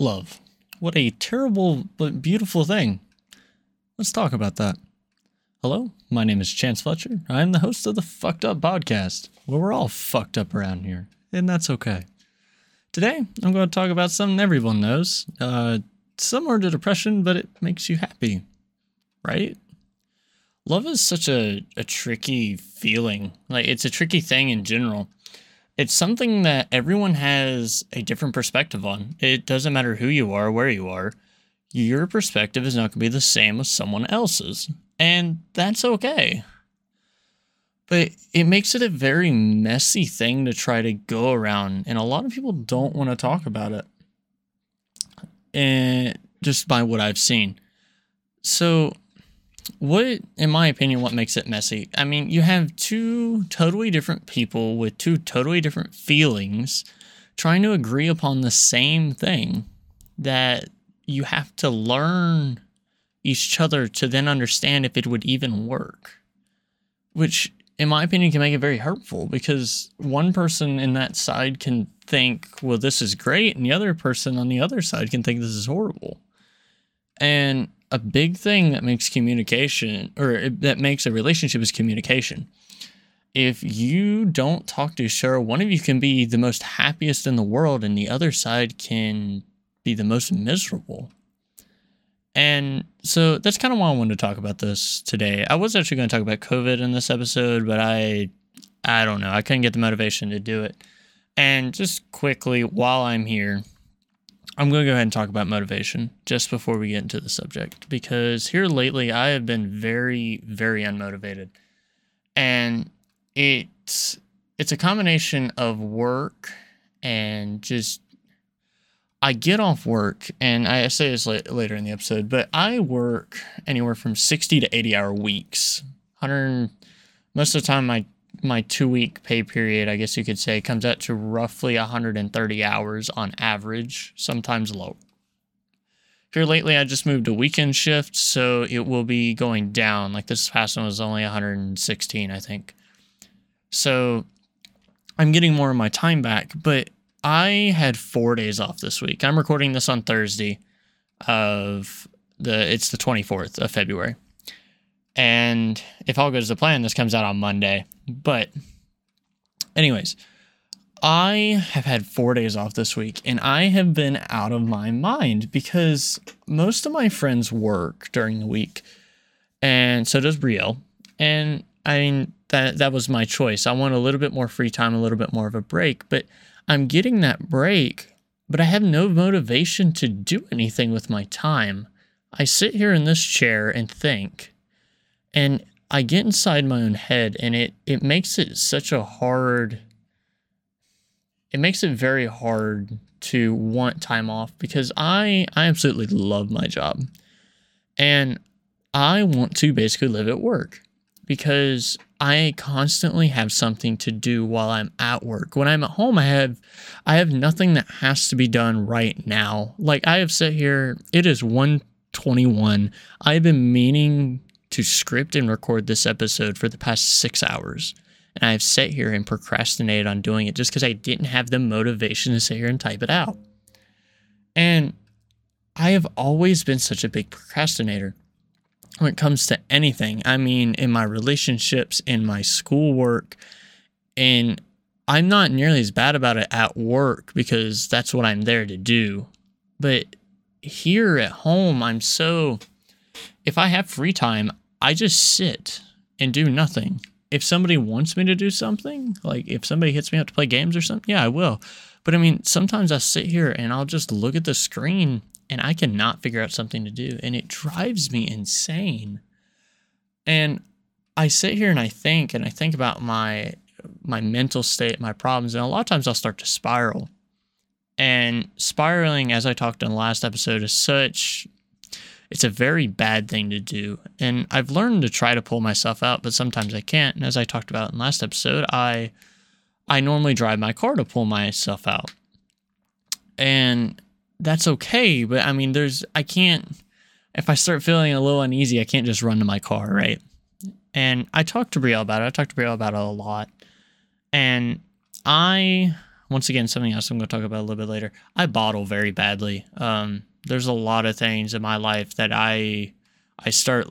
Love. What a terrible but beautiful thing. Let's talk about that. Hello, my name is Chance Fletcher. I am the host of the Fucked Up Podcast, where we're all fucked up around here, and that's okay. Today, I'm going to talk about something everyone knows. Uh, similar to depression, but it makes you happy, right? Love is such a, a tricky feeling. Like, it's a tricky thing in general it's something that everyone has a different perspective on. It doesn't matter who you are, where you are, your perspective is not going to be the same as someone else's. And that's okay. But it makes it a very messy thing to try to go around. And a lot of people don't want to talk about it. And just by what I've seen. So what in my opinion what makes it messy? I mean you have two totally different people with two totally different feelings trying to agree upon the same thing that you have to learn each other to then understand if it would even work which in my opinion can make it very hurtful because one person in that side can think well this is great and the other person on the other side can think this is horrible. And a big thing that makes communication or that makes a relationship is communication. If you don't talk to other, one of you can be the most happiest in the world and the other side can be the most miserable. And so that's kind of why I wanted to talk about this today. I was actually going to talk about COVID in this episode, but I I don't know. I couldn't get the motivation to do it. And just quickly while I'm here, I'm going to go ahead and talk about motivation just before we get into the subject because here lately I have been very, very unmotivated. And it's it's a combination of work and just I get off work and I say this later in the episode, but I work anywhere from 60 to 80 hour weeks. 100 most of the time I my two week pay period, I guess you could say, comes out to roughly 130 hours on average, sometimes low. Here lately, I just moved to weekend shift, so it will be going down. Like this past one was only 116, I think. So I'm getting more of my time back, but I had four days off this week. I'm recording this on Thursday of the it's the 24th of February. And if all goes to plan, this comes out on Monday. But, anyways, I have had four days off this week and I have been out of my mind because most of my friends work during the week. And so does Brielle. And I mean, that, that was my choice. I want a little bit more free time, a little bit more of a break. But I'm getting that break, but I have no motivation to do anything with my time. I sit here in this chair and think and I get inside my own head and it it makes it such a hard it makes it very hard to want time off because I I absolutely love my job. And I want to basically live at work because I constantly have something to do while I'm at work. When I'm at home, I have I have nothing that has to be done right now. Like I have sat here, it is 121. I've been meaning to script and record this episode for the past six hours. And I've sat here and procrastinated on doing it just because I didn't have the motivation to sit here and type it out. And I have always been such a big procrastinator when it comes to anything. I mean, in my relationships, in my schoolwork, and I'm not nearly as bad about it at work because that's what I'm there to do. But here at home, I'm so if I have free time, I just sit and do nothing. If somebody wants me to do something, like if somebody hits me up to play games or something, yeah, I will. But I mean, sometimes I sit here and I'll just look at the screen and I cannot figure out something to do. And it drives me insane. And I sit here and I think and I think about my my mental state, my problems, and a lot of times I'll start to spiral. And spiraling, as I talked in the last episode, is such it's a very bad thing to do. And I've learned to try to pull myself out, but sometimes I can't. And as I talked about in last episode, I I normally drive my car to pull myself out. And that's okay, but I mean there's I can't if I start feeling a little uneasy, I can't just run to my car, right? And I talked to Brielle about it. I talked to Brielle about it a lot. And I once again, something else I'm going to talk about a little bit later. I bottle very badly. Um, there's a lot of things in my life that I I start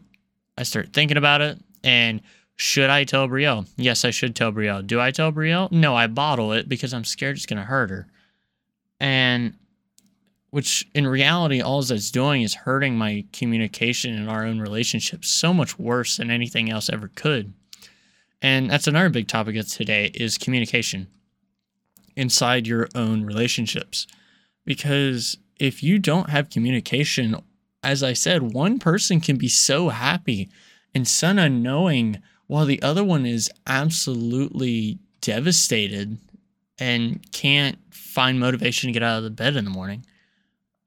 I start thinking about it and should I tell Brielle? Yes, I should tell Brielle. Do I tell Brielle? No, I bottle it because I'm scared it's going to hurt her. And which in reality, all that's doing is hurting my communication in our own relationship so much worse than anything else ever could. And that's another big topic of today is communication inside your own relationships. Because if you don't have communication, as I said, one person can be so happy and so unknowing while the other one is absolutely devastated and can't find motivation to get out of the bed in the morning.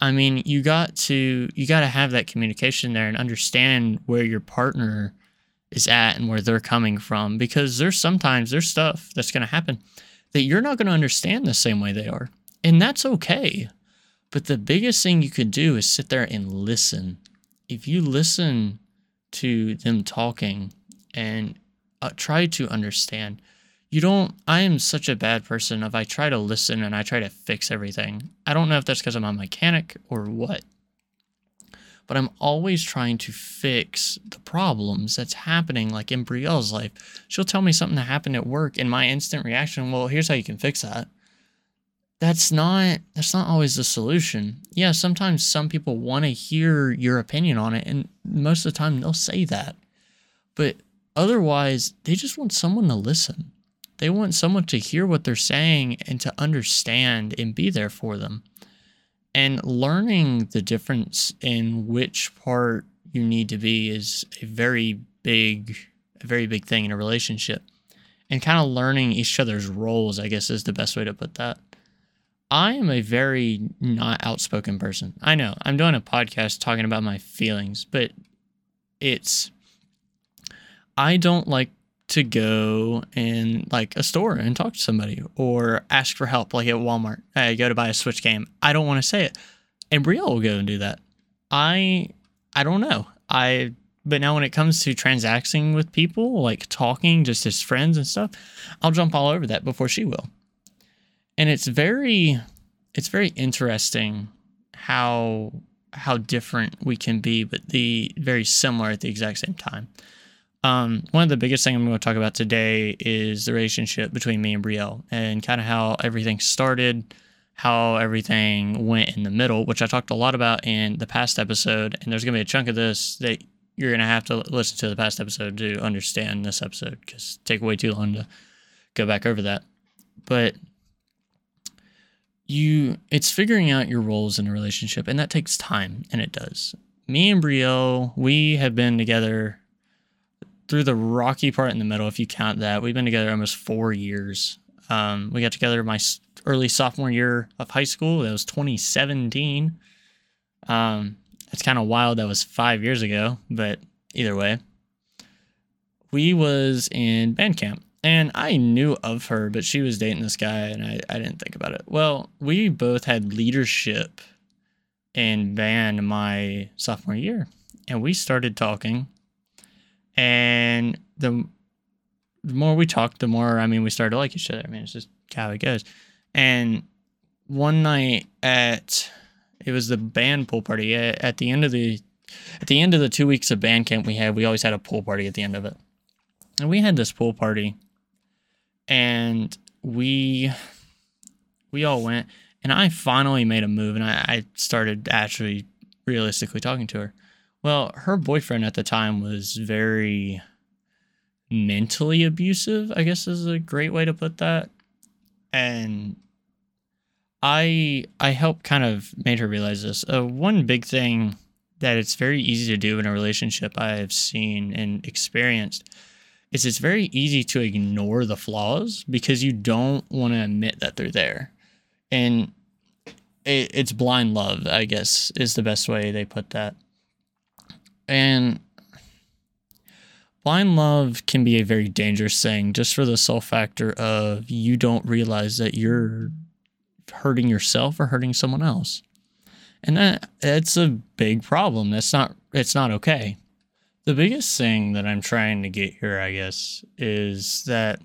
I mean, you got to you got to have that communication there and understand where your partner is at and where they're coming from because there's sometimes there's stuff that's going to happen that you're not going to understand the same way they are. And that's okay. But the biggest thing you could do is sit there and listen. If you listen to them talking and uh, try to understand, you don't, I am such a bad person if I try to listen and I try to fix everything. I don't know if that's because I'm a mechanic or what, but I'm always trying to fix the problems that's happening. Like in Brielle's life, she'll tell me something that happened at work, and my instant reaction, well, here's how you can fix that that's not that's not always the solution. Yeah, sometimes some people want to hear your opinion on it and most of the time they'll say that. But otherwise, they just want someone to listen. They want someone to hear what they're saying and to understand and be there for them. And learning the difference in which part you need to be is a very big a very big thing in a relationship. And kind of learning each other's roles, I guess is the best way to put that. I am a very not outspoken person. I know I'm doing a podcast talking about my feelings, but it's I don't like to go in like a store and talk to somebody or ask for help like at Walmart. I go to buy a Switch game. I don't want to say it. And Brielle will go and do that. I I don't know. I but now when it comes to transacting with people, like talking just as friends and stuff, I'll jump all over that before she will and it's very it's very interesting how how different we can be, but the very similar at the exact same time. Um, one of the biggest things I'm going to talk about today is the relationship between me and Brielle and kind of how everything started, how everything went in the middle, which I talked a lot about in the past episode. And there's going to be a chunk of this that you're going to have to listen to the past episode to understand this episode because take way too long to go back over that. But you it's figuring out your roles in a relationship and that takes time and it does. Me and brielle we have been together through the rocky part in the middle if you count that. We've been together almost four years. Um, we got together my early sophomore year of high school. That was 2017 um, it's kind of wild that was five years ago but either way we was in band camp and I knew of her, but she was dating this guy, and I, I didn't think about it. Well, we both had leadership in band my sophomore year, and we started talking. And the, the more we talked, the more I mean, we started to like each other. I mean, it's just how it goes. And one night at it was the band pool party at, at the end of the at the end of the two weeks of band camp we had. We always had a pool party at the end of it, and we had this pool party and we we all went and I finally made a move and I, I started actually realistically talking to her. Well, her boyfriend at the time was very mentally abusive, I guess is a great way to put that. And I I helped kind of made her realize this. Uh, one big thing that it's very easy to do in a relationship I have seen and experienced is it's very easy to ignore the flaws because you don't want to admit that they're there. And it, it's blind love, I guess, is the best way they put that. And blind love can be a very dangerous thing just for the sole factor of you don't realize that you're hurting yourself or hurting someone else. And that it's a big problem. That's not it's not okay. The biggest thing that I'm trying to get here, I guess, is that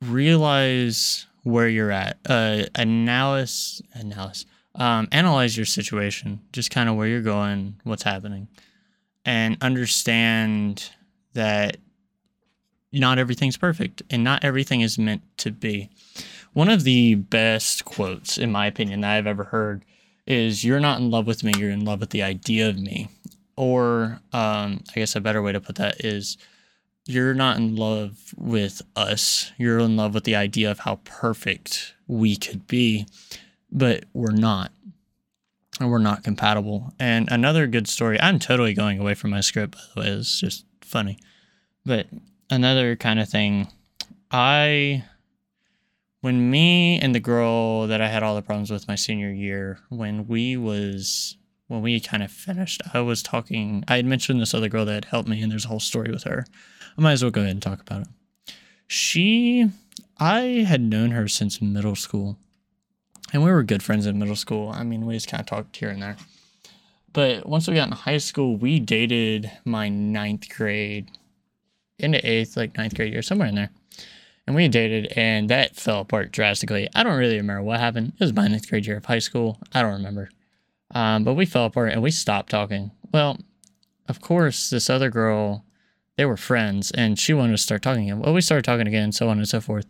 realize where you're at. Uh, analysis, analysis, um, analyze your situation, just kind of where you're going, what's happening, and understand that not everything's perfect and not everything is meant to be. One of the best quotes, in my opinion, that I've ever heard is You're not in love with me, you're in love with the idea of me. Or, um, I guess a better way to put that is, You're not in love with us, you're in love with the idea of how perfect we could be, but we're not. And we're not compatible. And another good story, I'm totally going away from my script, by the way, it's just funny. But another kind of thing, I when me and the girl that I had all the problems with my senior year, when we was when we kind of finished, I was talking. I had mentioned this other girl that helped me, and there's a whole story with her. I might as well go ahead and talk about it. She, I had known her since middle school, and we were good friends in middle school. I mean, we just kind of talked here and there. But once we got in high school, we dated my ninth grade into eighth, like ninth grade year, somewhere in there and we dated, and that fell apart drastically. I don't really remember what happened. It was my ninth grade year of high school. I don't remember. Um, but we fell apart and we stopped talking. Well, of course, this other girl, they were friends, and she wanted to start talking again. Well, we started talking again, so on and so forth.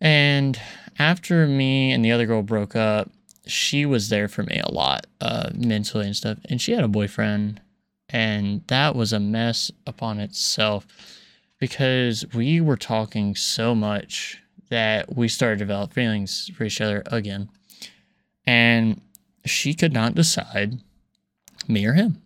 And after me and the other girl broke up, she was there for me a lot, uh, mentally and stuff. And she had a boyfriend, and that was a mess upon itself because we were talking so much that we started to develop feelings for each other again. And she could not decide me or him.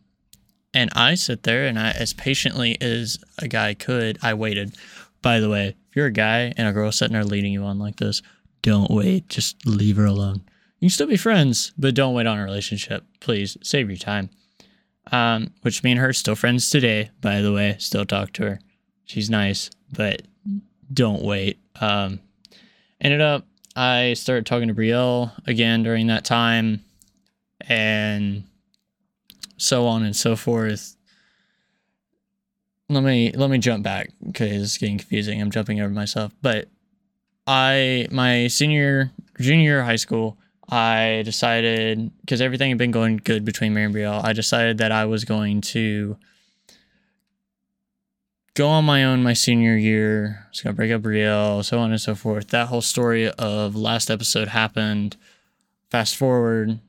And I sit there and I, as patiently as a guy could, I waited. By the way, if you're a guy and a girl sitting there leading you on like this, don't wait. Just leave her alone. You can still be friends, but don't wait on a relationship. Please save your time. Um, which me and her still friends today, by the way. Still talk to her. She's nice, but don't wait. Um, ended up, I started talking to Brielle again during that time, and so on and so forth. Let me let me jump back because it's getting confusing. I'm jumping over myself, but I my senior junior year high school, I decided because everything had been going good between me and Brielle, I decided that I was going to go on my own my senior year. I was gonna break up Brielle, so on and so forth. That whole story of last episode happened. Fast forward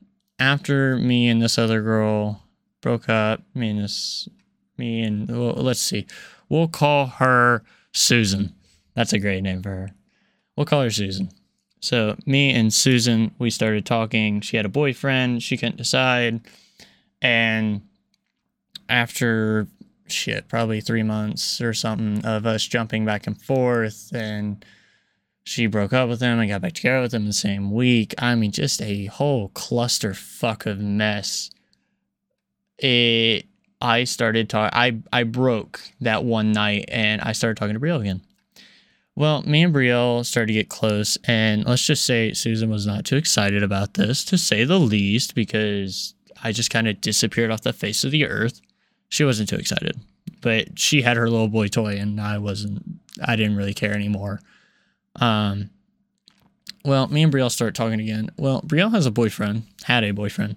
after me and this other girl broke up. Me and this, me and well, let's see, we'll call her Susan. That's a great name for her. We'll call her Susan. So me and Susan, we started talking. She had a boyfriend. She couldn't decide, and after shit, probably three months or something of us jumping back and forth. And she broke up with him and got back together with him the same week. I mean, just a whole clusterfuck of mess. It, I started talking, I, I broke that one night and I started talking to Brielle again. Well, me and Brielle started to get close, and let's just say Susan was not too excited about this, to say the least, because I just kind of disappeared off the face of the earth she wasn't too excited. But she had her little boy toy, and I wasn't. I didn't really care anymore. Um. Well, me and Brielle start talking again. Well, Brielle has a boyfriend, had a boyfriend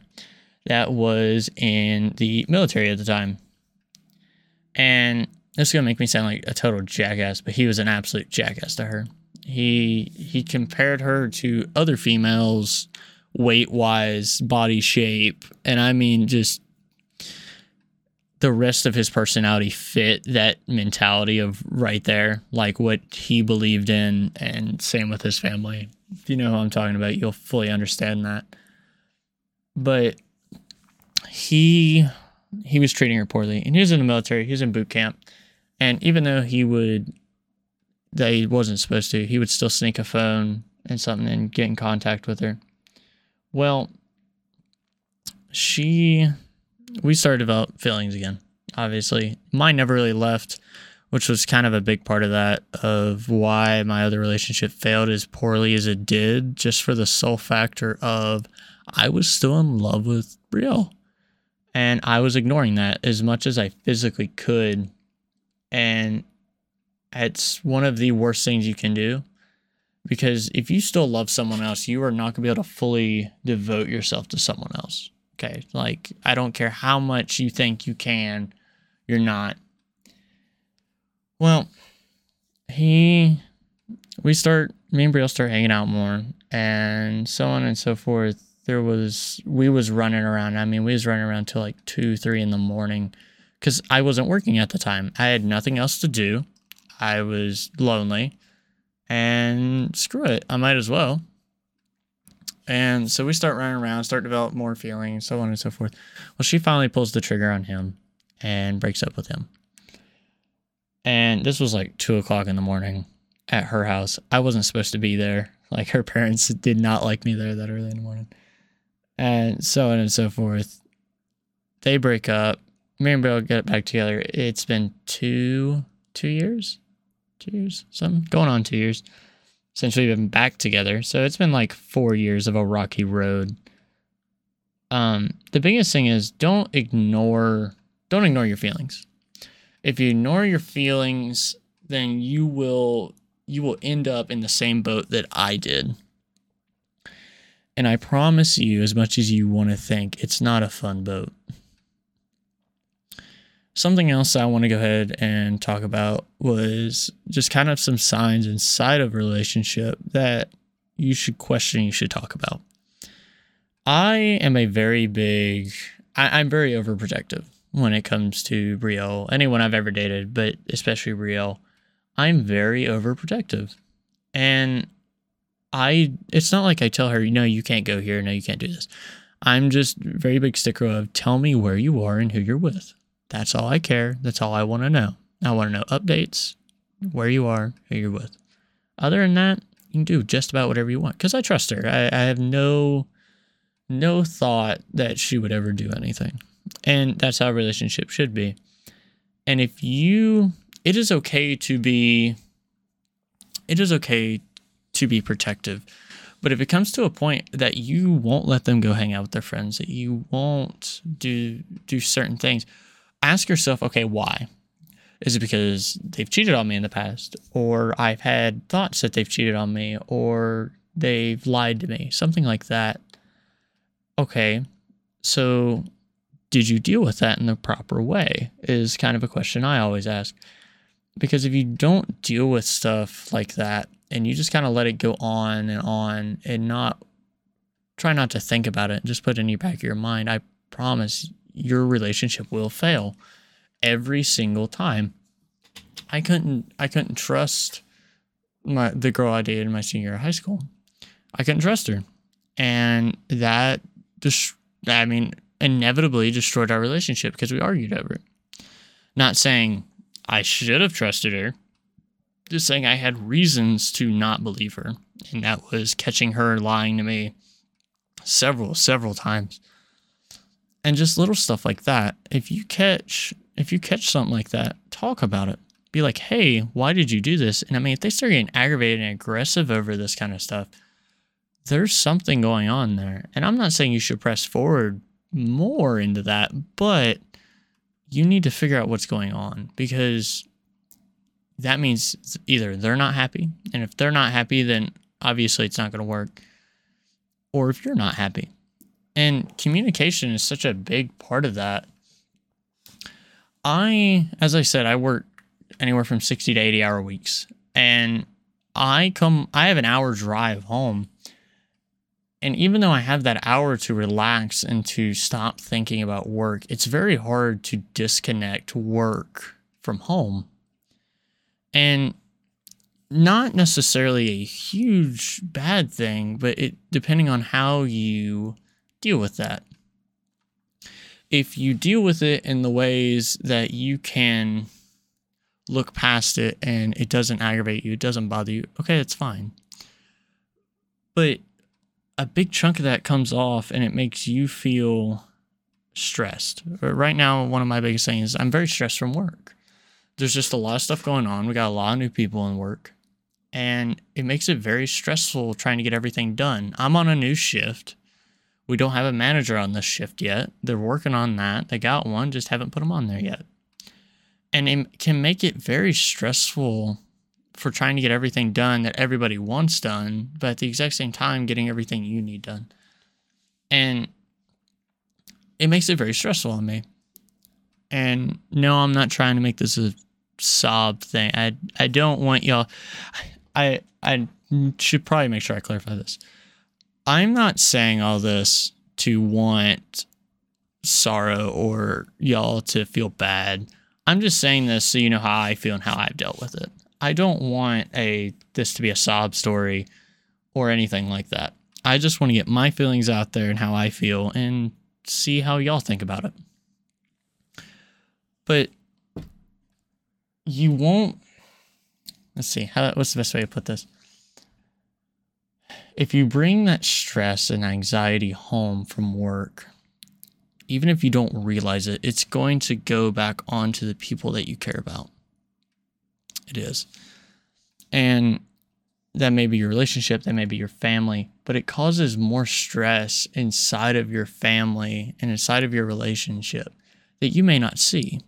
that was in the military at the time. And this is gonna make me sound like a total jackass, but he was an absolute jackass to her. He he compared her to other females weight wise, body shape, and I mean just the rest of his personality fit that mentality of right there, like what he believed in, and same with his family. If you know who I'm talking about, you'll fully understand that. But he he was treating her poorly, and he was in the military. He was in boot camp, and even though he would that he wasn't supposed to, he would still sneak a phone and something and get in contact with her. Well, she we started to develop feelings again. Obviously, mine never really left, which was kind of a big part of that of why my other relationship failed as poorly as it did, just for the sole factor of I was still in love with Brielle. And I was ignoring that as much as I physically could. And it's one of the worst things you can do Because if you still love someone else, you are not going to be able to fully devote yourself to someone else. Okay. Like, I don't care how much you think you can, you're not. Well, he, we start, me and Brielle start hanging out more and so on and so forth. There was, we was running around. I mean, we was running around till like two, three in the morning because I wasn't working at the time. I had nothing else to do. I was lonely and screw it, I might as well. And so we start running around, start develop more feelings, so on and so forth. Well, she finally pulls the trigger on him and breaks up with him. And this was like two o'clock in the morning at her house. I wasn't supposed to be there. Like her parents did not like me there that early in the morning. And so on and so forth. They break up. Me and Brielle get back together. It's been two two years? Two years? Something going on two years since we've been back together. So it's been like four years of a rocky road. Um, the biggest thing is don't ignore don't ignore your feelings. If you ignore your feelings, then you will you will end up in the same boat that I did. And I promise you, as much as you want to think, it's not a fun boat. Something else I want to go ahead and talk about was just kind of some signs inside of a relationship that you should question, you should talk about. I am a very big, I, am very overprotective when it comes to Brielle, anyone I've ever dated, but especially Brielle. I'm very overprotective. And I it's not like I tell her, no, you can't go here, no, you can't do this. I'm just very big sticker of tell me where you are and who you're with. That's all I care. That's all I want to know. I want to know updates, where you are, who you're with. Other than that, you can do just about whatever you want because I trust her. I, I have no no thought that she would ever do anything. And that's how a relationship should be. And if you it is okay to be it is okay to be protective but if it comes to a point that you won't let them go hang out with their friends that you won't do do certain things ask yourself okay why? Is it because they've cheated on me in the past or i've had thoughts that they've cheated on me or they've lied to me? Something like that. Okay so did you deal with that in the proper way? Is kind of a question i always ask. Because if you don't deal with stuff like that and you just kind of let it go on and on and not try not to think about it, just put it in your back of your mind, I promise your relationship will fail every single time. I couldn't I couldn't trust my the girl I dated in my senior year of high school. I couldn't trust her. And that just I mean inevitably destroyed our relationship because we argued over it. Not saying I should have trusted her. Just saying I had reasons to not believe her. And that was catching her lying to me several, several times. And just little stuff like that. If you catch if you catch something like that, talk about it. Be like, hey, why did you do this? And I mean, if they start getting aggravated and aggressive over this kind of stuff, there's something going on there. And I'm not saying you should press forward more into that, but you need to figure out what's going on because that means either they're not happy, and if they're not happy, then obviously it's not going to work, or if you're not happy. And communication is such a big part of that. I, as I said, I work anywhere from 60 to 80 hour weeks, and I come, I have an hour drive home and even though I have that hour to relax and to stop thinking about work, it's very hard to disconnect work from home. And not necessarily a huge bad thing, but it depending on how you deal with that. If you deal with it in the ways that you can look past it and it doesn't aggravate you, it doesn't bother you, okay, it's fine. But a big chunk of that comes off and it makes you feel stressed. Right now, one of my biggest things is I'm very stressed from work. There's just a lot of stuff going on. We got a lot of new people in work, and it makes it very stressful trying to get everything done. I'm on a new shift. We don't have a manager on this shift yet. They're working on that. They got one, just haven't put them on there yet. And it can make it very stressful for trying to get everything done that everybody wants done, but at the exact same time, getting everything you need done. And it makes it very stressful on me. And no, I'm not trying to make this a sob thing. I I don't want y'all. I I should probably make sure I clarify this. I'm not saying all this to want sorrow or y'all to feel bad. I'm just saying this so you know how I feel and how I've dealt with it. I don't want a this to be a sob story or anything like that. I just want to get my feelings out there and how I feel and see how y'all think about it. But you won't let's see, how what's the best way to put this? If you bring that stress and anxiety home from work, even if you don't realize it, it's going to go back onto the people that you care about. It is. And that may be your relationship, that may be your family, but it causes more stress inside of your family and inside of your relationship that you may not see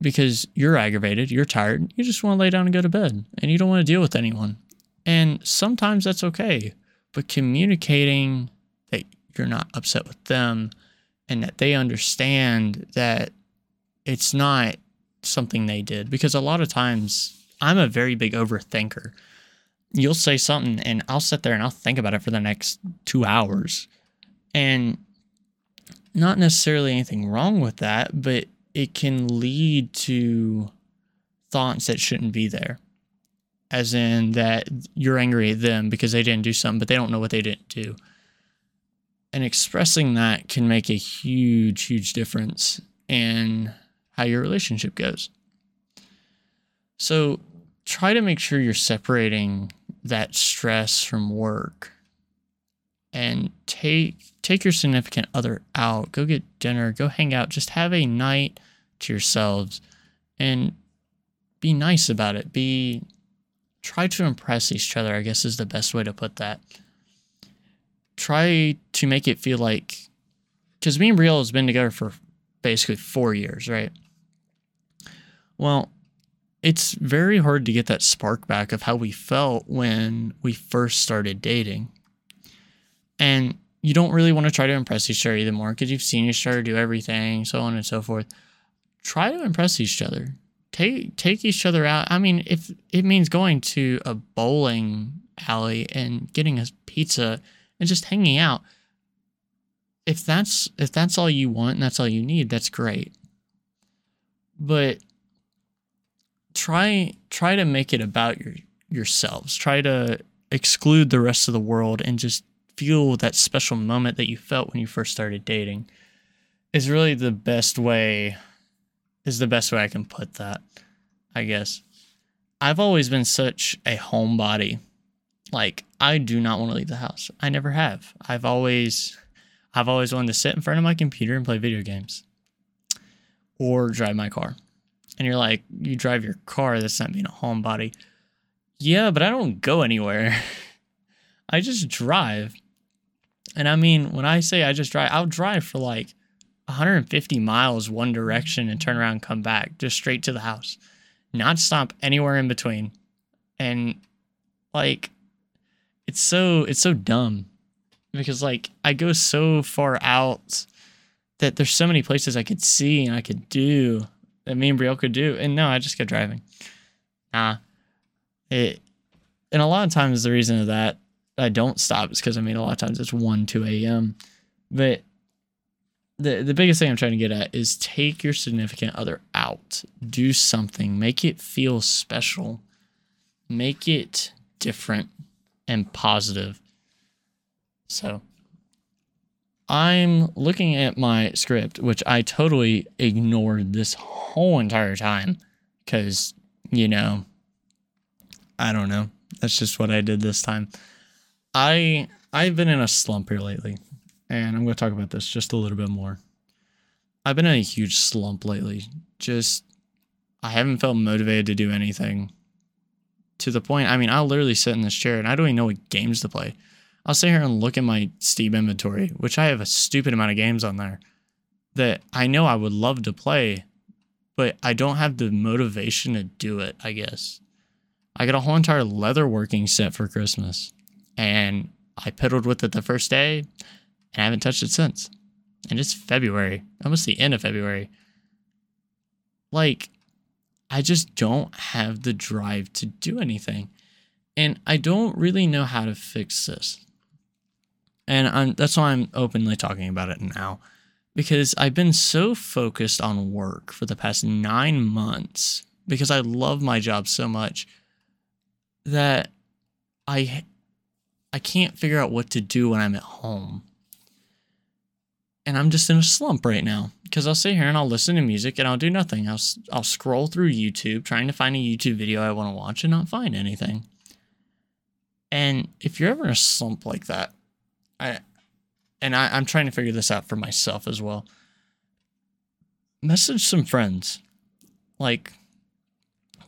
because you're aggravated, you're tired, you just want to lay down and go to bed, and you don't want to deal with anyone. And sometimes that's okay, but communicating that you're not upset with them and that they understand that it's not something they did. Because a lot of times I'm a very big overthinker. You'll say something and I'll sit there and I'll think about it for the next two hours. And not necessarily anything wrong with that, but it can lead to thoughts that shouldn't be there. As in that you're angry at them because they didn't do something, but they don't know what they didn't do. And expressing that can make a huge, huge difference in how your relationship goes. So try to make sure you're separating that stress from work and take take your significant other out. Go get dinner. Go hang out. Just have a night to yourselves and be nice about it. Be try to impress each other i guess is the best way to put that try to make it feel like because me and Brielle has been together for basically four years, right? Well, it's very hard to get that spark back of how we felt when we first started dating. And you don't really want to try to impress each other either more because you've seen each other do everything, so on and so forth. Try to impress each other. Take take each other out. I mean, if it means going to a bowling alley and getting a pizza and just hanging out. If that's if that's all you want and that's all you need, that's great. But try try to make it about your yourselves. Try to exclude the rest of the world and just feel that special moment that you felt when you first started dating. Is really the best way is the best way I can put that, I guess. I've always been such a homebody like I do not want to leave the house. I never have. I've always I've always wanted to sit in front of my computer and play video games or drive my car. And you're like, you drive your car, that's not being a homebody. Yeah, but I don't go anywhere. I just drive. And I mean, when I say I just drive, I'll drive for like 150 miles one direction and turn around and come back just straight to the house, not stop anywhere in between. And like, it's so it's so dumb because like I go so far out that there's so many places I could see and I could do that me and Brielle could do, and no, I just go driving. Nah, it and a lot of times the reason of that I don't stop is because I mean a lot of times it's one two a.m. But the the biggest thing I'm trying to get at is take your significant other out, do something, make it feel special, make it different and positive. So I'm looking at my script, which I totally ignored this whole entire time because, you know, I don't know. That's just what I did this time. I I've been in a slump here lately, and I'm going to talk about this just a little bit more. I've been in a huge slump lately. Just I haven't felt motivated to do anything to the point. I mean, I'll literally sit in this chair and I don't even know what games to play. I'll sit here and look at my Steam inventory, which I have a stupid amount of games on there that I know I would love to play, but I don't have the motivation to do it, I guess. I got a whole entire leather working set for Christmas. And I piddled with it the first day and I haven't touched it since. And it's February, almost the end of February. Like, I just don't have the drive to do anything. And I don't really know how to fix this. And I'm, that's why I'm openly talking about it now. Because I've been so focused on work for the past nine months because I love my job so much that I I can't figure out what to do when I'm at home. And I'm just in a slump right now because I'll sit here and I'll listen to music and I'll do nothing. I'll I'll scroll through YouTube trying to find a YouTube video I want to watch and not find anything. And if you're ever in a slump like that, I and I, I'm trying to figure this out for myself as well. Message some friends. Like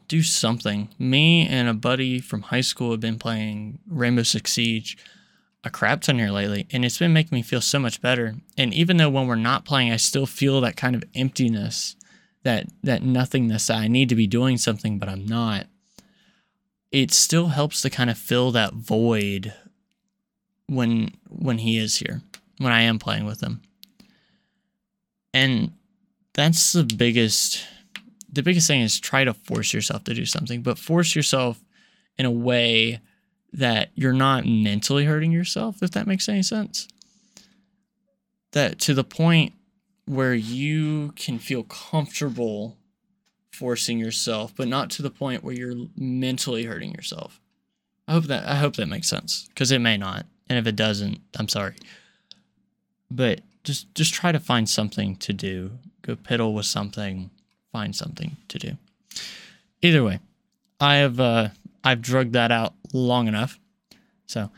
do something. Me and a buddy from high school have been playing Rainbow Six Siege a crap ton here lately, and it's been making me feel so much better. And even though when we're not playing, I still feel that kind of emptiness, that that nothingness that I need to be doing something, but I'm not. It still helps to kind of fill that void when when he is here, when I am playing with him. And that's the biggest the biggest thing is try to force yourself to do something, but force yourself in a way that you're not mentally hurting yourself, if that makes any sense. That to the point where you can feel comfortable forcing yourself, but not to the point where you're mentally hurting yourself. I hope that I hope that makes sense because it may not, and if it doesn't, I'm sorry. But just just try to find something to do. Go piddle with something find something to do. Either way, I have uh, I've drugged that out long enough. So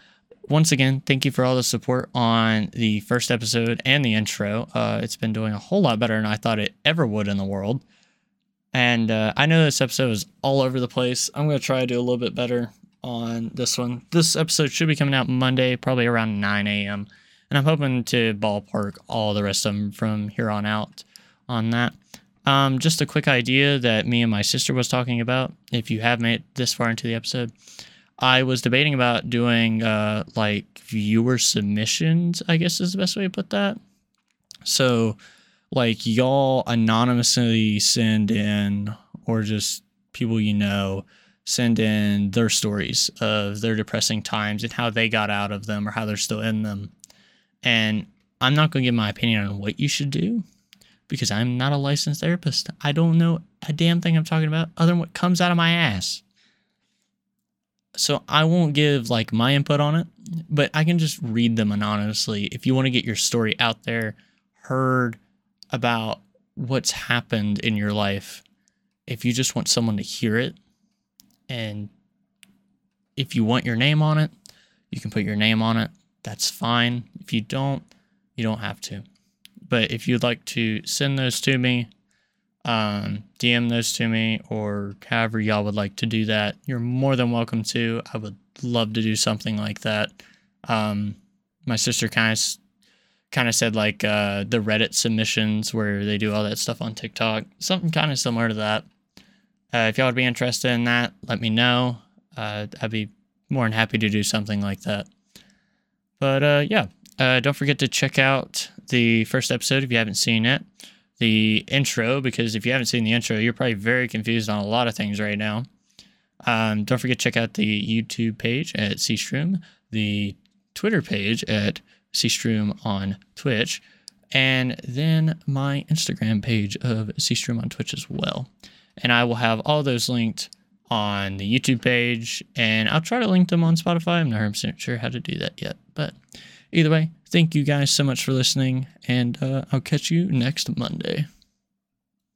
once again, thank you for all the support on the first episode and the intro. Uh, it's been doing a whole lot better than I thought it ever would in the world. And uh, I know this episode is all over the place. I'm going to try to do a little bit better on this one. This episode should be coming out Monday, probably around 9 a.m. And I'm hoping to ballpark all the rest of them from here on out on that. Um, just a quick idea that me and my sister was talking about. If you have made this far into the episode, I was debating about doing uh, like viewer submissions. I guess is the best way to put that. So, like y'all anonymously send in, or just people you know send in their stories of their depressing times and how they got out of them or how they're still in them. And I'm not going to give my opinion on what you should do because I'm not a licensed therapist. I don't know a damn thing I'm talking about other than what comes out of my ass. So I won't give like my input on it, but I can just read them anonymously. If you want to get your story out there, heard about what's happened in your life, if you just want someone to hear it, and if you want your name on it, you can put your name on it. That's fine. If you don't, you don't have to. But if you'd like to send those to me, um, DM those to me, or however y'all would like to do that, you're more than welcome to. I would love to do something like that. Um, my sister kind of kind of said like uh, the Reddit submissions where they do all that stuff on TikTok, something kind of similar to that. Uh, if y'all would be interested in that, let me know. Uh, I'd be more than happy to do something like that. But uh, yeah, uh, don't forget to check out the first episode if you haven't seen it. The intro, because if you haven't seen the intro, you're probably very confused on a lot of things right now. Um, don't forget to check out the YouTube page at Seastrom, the Twitter page at Seastrom on Twitch, and then my Instagram page of Seastrom on Twitch as well. And I will have all those linked on the YouTube page, and I'll try to link them on Spotify. I'm not 100% sure how to do that yet, but Either way, thank you guys so much for listening, and uh, I'll catch you next Monday.